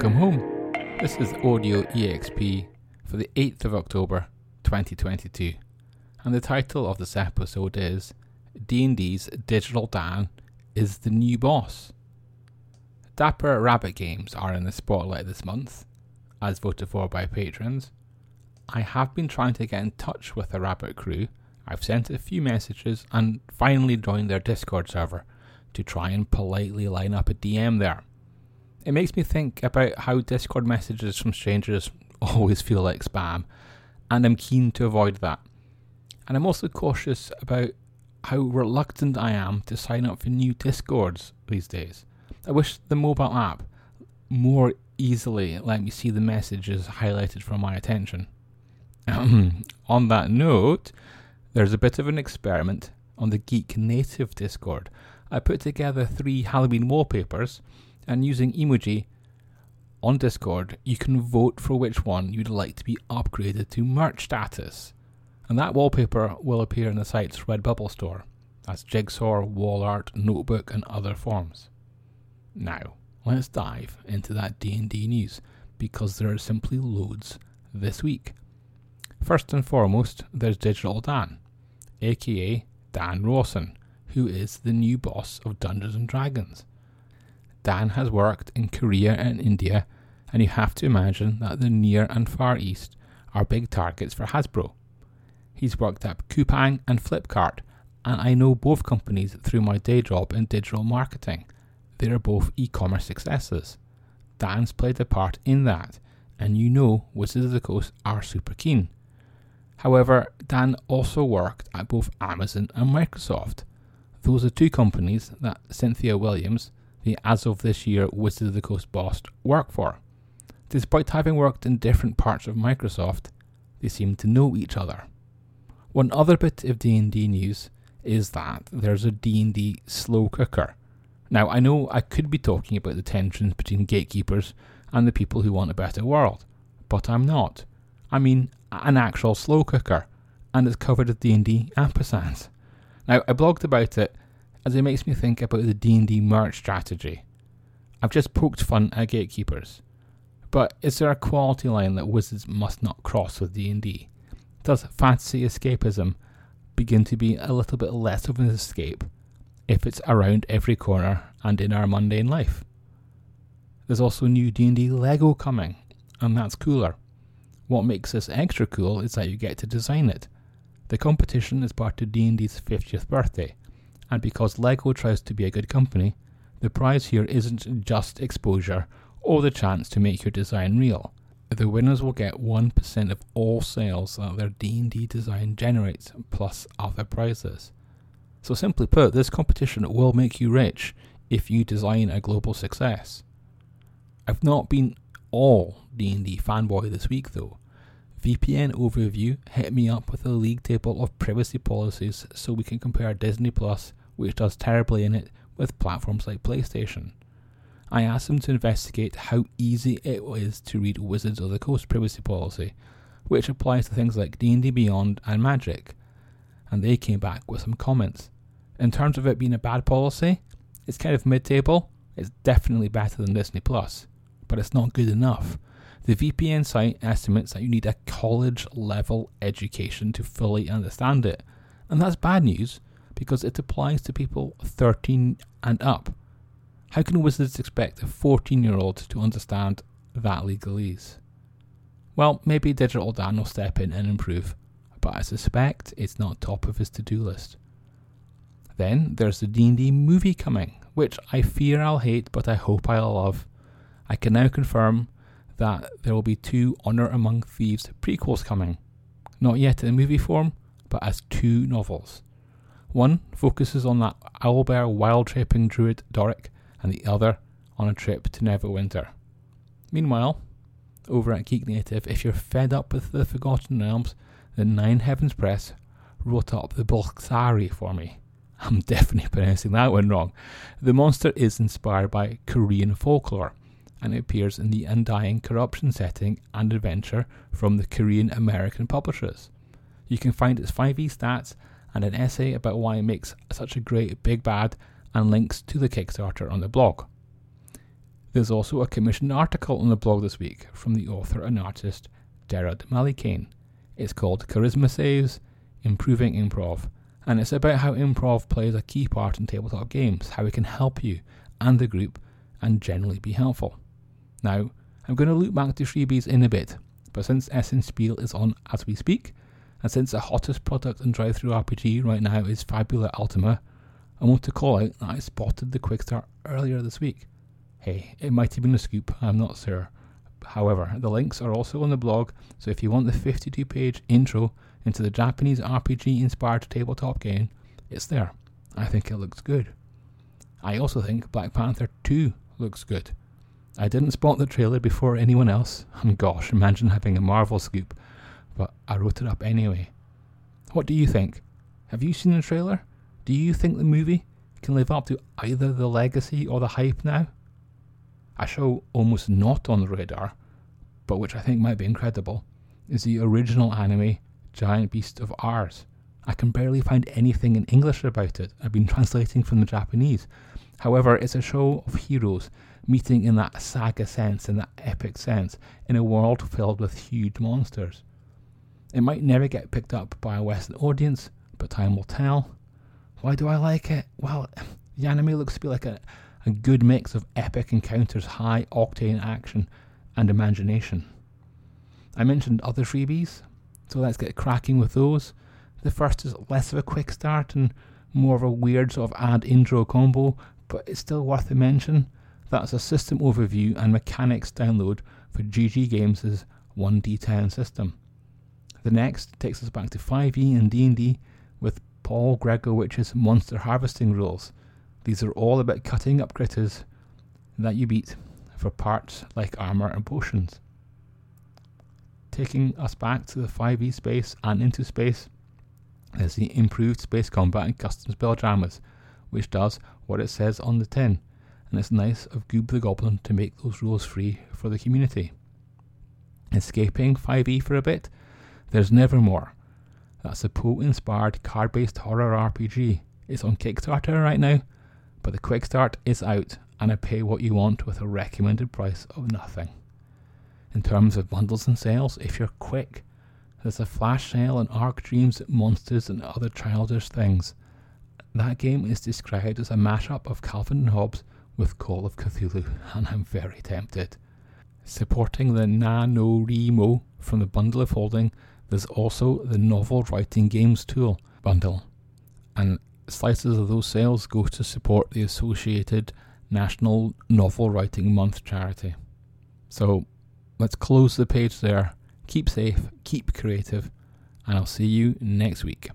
Welcome home. This is Audio EXP for the 8th of October 2022. And the title of this episode is D&D's Digital Dan is the new boss. Dapper Rabbit Games are in the spotlight this month, as voted for by patrons. I have been trying to get in touch with the Rabbit crew. I've sent a few messages and finally joined their Discord server to try and politely line up a DM there. It makes me think about how Discord messages from strangers always feel like spam, and I'm keen to avoid that. And I'm also cautious about how reluctant I am to sign up for new Discords these days. I wish the mobile app more easily let me see the messages highlighted for my attention. on that note, there's a bit of an experiment on the Geek Native Discord. I put together three Halloween wallpapers and using emoji on Discord, you can vote for which one you'd like to be upgraded to merch status. And that wallpaper will appear in the site's Redbubble store. as jigsaw, wall art, notebook, and other forms. Now, let's dive into that D&D news because there are simply loads this week. First and foremost, there's Digital Dan, aka Dan Rawson, who is the new boss of Dungeons and Dragons. Dan has worked in Korea and India, and you have to imagine that the Near and Far East are big targets for Hasbro. He's worked at Coupang and Flipkart, and I know both companies through my day job in digital marketing. They are both e commerce successes. Dan's played a part in that, and you know Wizards of the Coast are super keen. However, Dan also worked at both Amazon and Microsoft. Those are two companies that Cynthia Williams, the as of this year Wizards of the Coast boss, work for. Despite having worked in different parts of Microsoft, they seem to know each other. One other bit of D&D news is that there's a D&D slow cooker. Now, I know I could be talking about the tensions between gatekeepers and the people who want a better world, but I'm not. I mean an actual slow cooker, and it's covered with D&D ampersands. Now, I blogged about it as it makes me think about the D&D merch strategy. I've just poked fun at gatekeepers, but is there a quality line that wizards must not cross with D&D? Does fantasy escapism begin to be a little bit less of an escape if it's around every corner and in our mundane life? There's also new D&D Lego coming, and that's cooler. What makes this extra cool is that you get to design it. The competition is part of D&D's 50th birthday, and because LEGO tries to be a good company, the prize here isn't just exposure or the chance to make your design real. The winners will get 1% of all sales that their D&D design generates plus other prizes. So simply put, this competition will make you rich if you design a global success. I've not been all D&D fanboy this week though. VPN Overview hit me up with a league table of privacy policies so we can compare Disney Plus which does terribly in it with platforms like PlayStation. I asked them to investigate how easy it is to read Wizards of the Coast privacy policy, which applies to things like D&D Beyond and Magic, and they came back with some comments. In terms of it being a bad policy, it's kind of mid-table. It's definitely better than Disney Plus, but it's not good enough. The VPN site estimates that you need a college level education to fully understand it, and that's bad news because it applies to people 13 and up. How can wizards expect a 14 year old to understand that legalese? Well, maybe Digital Dan will step in and improve, but I suspect it's not top of his to do list. Then there's the D&D movie coming, which I fear I'll hate, but I hope I'll love. I can now confirm that there will be two Honor Among Thieves prequels coming, not yet in movie form, but as two novels. One focuses on that owlbear wild trapping druid Doric, and the other on a trip to Neverwinter. Meanwhile, over at Geek Native, if you're fed up with the Forgotten Realms, the Nine Heavens Press wrote up the Bulksari for me. I'm definitely pronouncing that one wrong. The monster is inspired by Korean folklore and it appears in the undying corruption setting and adventure from the Korean American publishers. You can find its 5e stats and an essay about why it makes such a great big bad and links to the Kickstarter on the blog. There's also a commissioned article on the blog this week from the author and artist Derad Malikane. It's called Charisma Saves Improving Improv, and it's about how improv plays a key part in tabletop games, how it can help you and the group, and generally be helpful. Now, I'm going to loop back to freebies in a bit, but since Essen Spiel is on as we speak, and since the hottest product in DriveThruRPG right now is Fabula Ultima, I want to call out that I spotted the quick start earlier this week. Hey, it might have been a scoop, I'm not sure. However, the links are also on the blog, so if you want the 52 page intro into the Japanese RPG inspired tabletop game, it's there. I think it looks good. I also think Black Panther 2 looks good. I didn't spot the trailer before anyone else, and gosh, imagine having a Marvel scoop, but I wrote it up anyway. What do you think? Have you seen the trailer? Do you think the movie can live up to either the legacy or the hype now? A show almost not on the radar, but which I think might be incredible, is the original anime Giant Beast of Ars. I can barely find anything in English about it. I've been translating from the Japanese. However, it's a show of heroes meeting in that saga sense, in that epic sense, in a world filled with huge monsters. It might never get picked up by a Western audience, but time will tell. Why do I like it? Well, the anime looks to be like a, a good mix of epic encounters, high octane action, and imagination. I mentioned other freebies, so let's get cracking with those. The first is less of a quick start and more of a weird sort of ad intro combo, but it's still worth a mention. That's a system overview and mechanics download for GG Games' 1d10 system. The next takes us back to 5e and D&D with Paul Gregowicz's monster harvesting rules. These are all about cutting up critters that you beat for parts like armor and potions. Taking us back to the 5e space and into space, there's the improved space combat and custom spelljammers, which does what it says on the tin, and it's nice of Goob the Goblin to make those rules free for the community. Escaping 5e for a bit, there's Nevermore. That's a Poe inspired card based horror RPG. It's on Kickstarter right now, but the quick start is out and I pay what you want with a recommended price of nothing. In terms of bundles and sales, if you're quick, there's a flash sale on Arc Dreams, Monsters, and other childish things. That game is described as a mashup of Calvin and Hobbes with Call of Cthulhu, and I'm very tempted. Supporting the NaNoWriMo from the bundle of holding, there's also the Novel Writing Games Tool bundle, and slices of those sales go to support the associated National Novel Writing Month charity. So let's close the page there. Keep safe, keep creative, and I'll see you next week.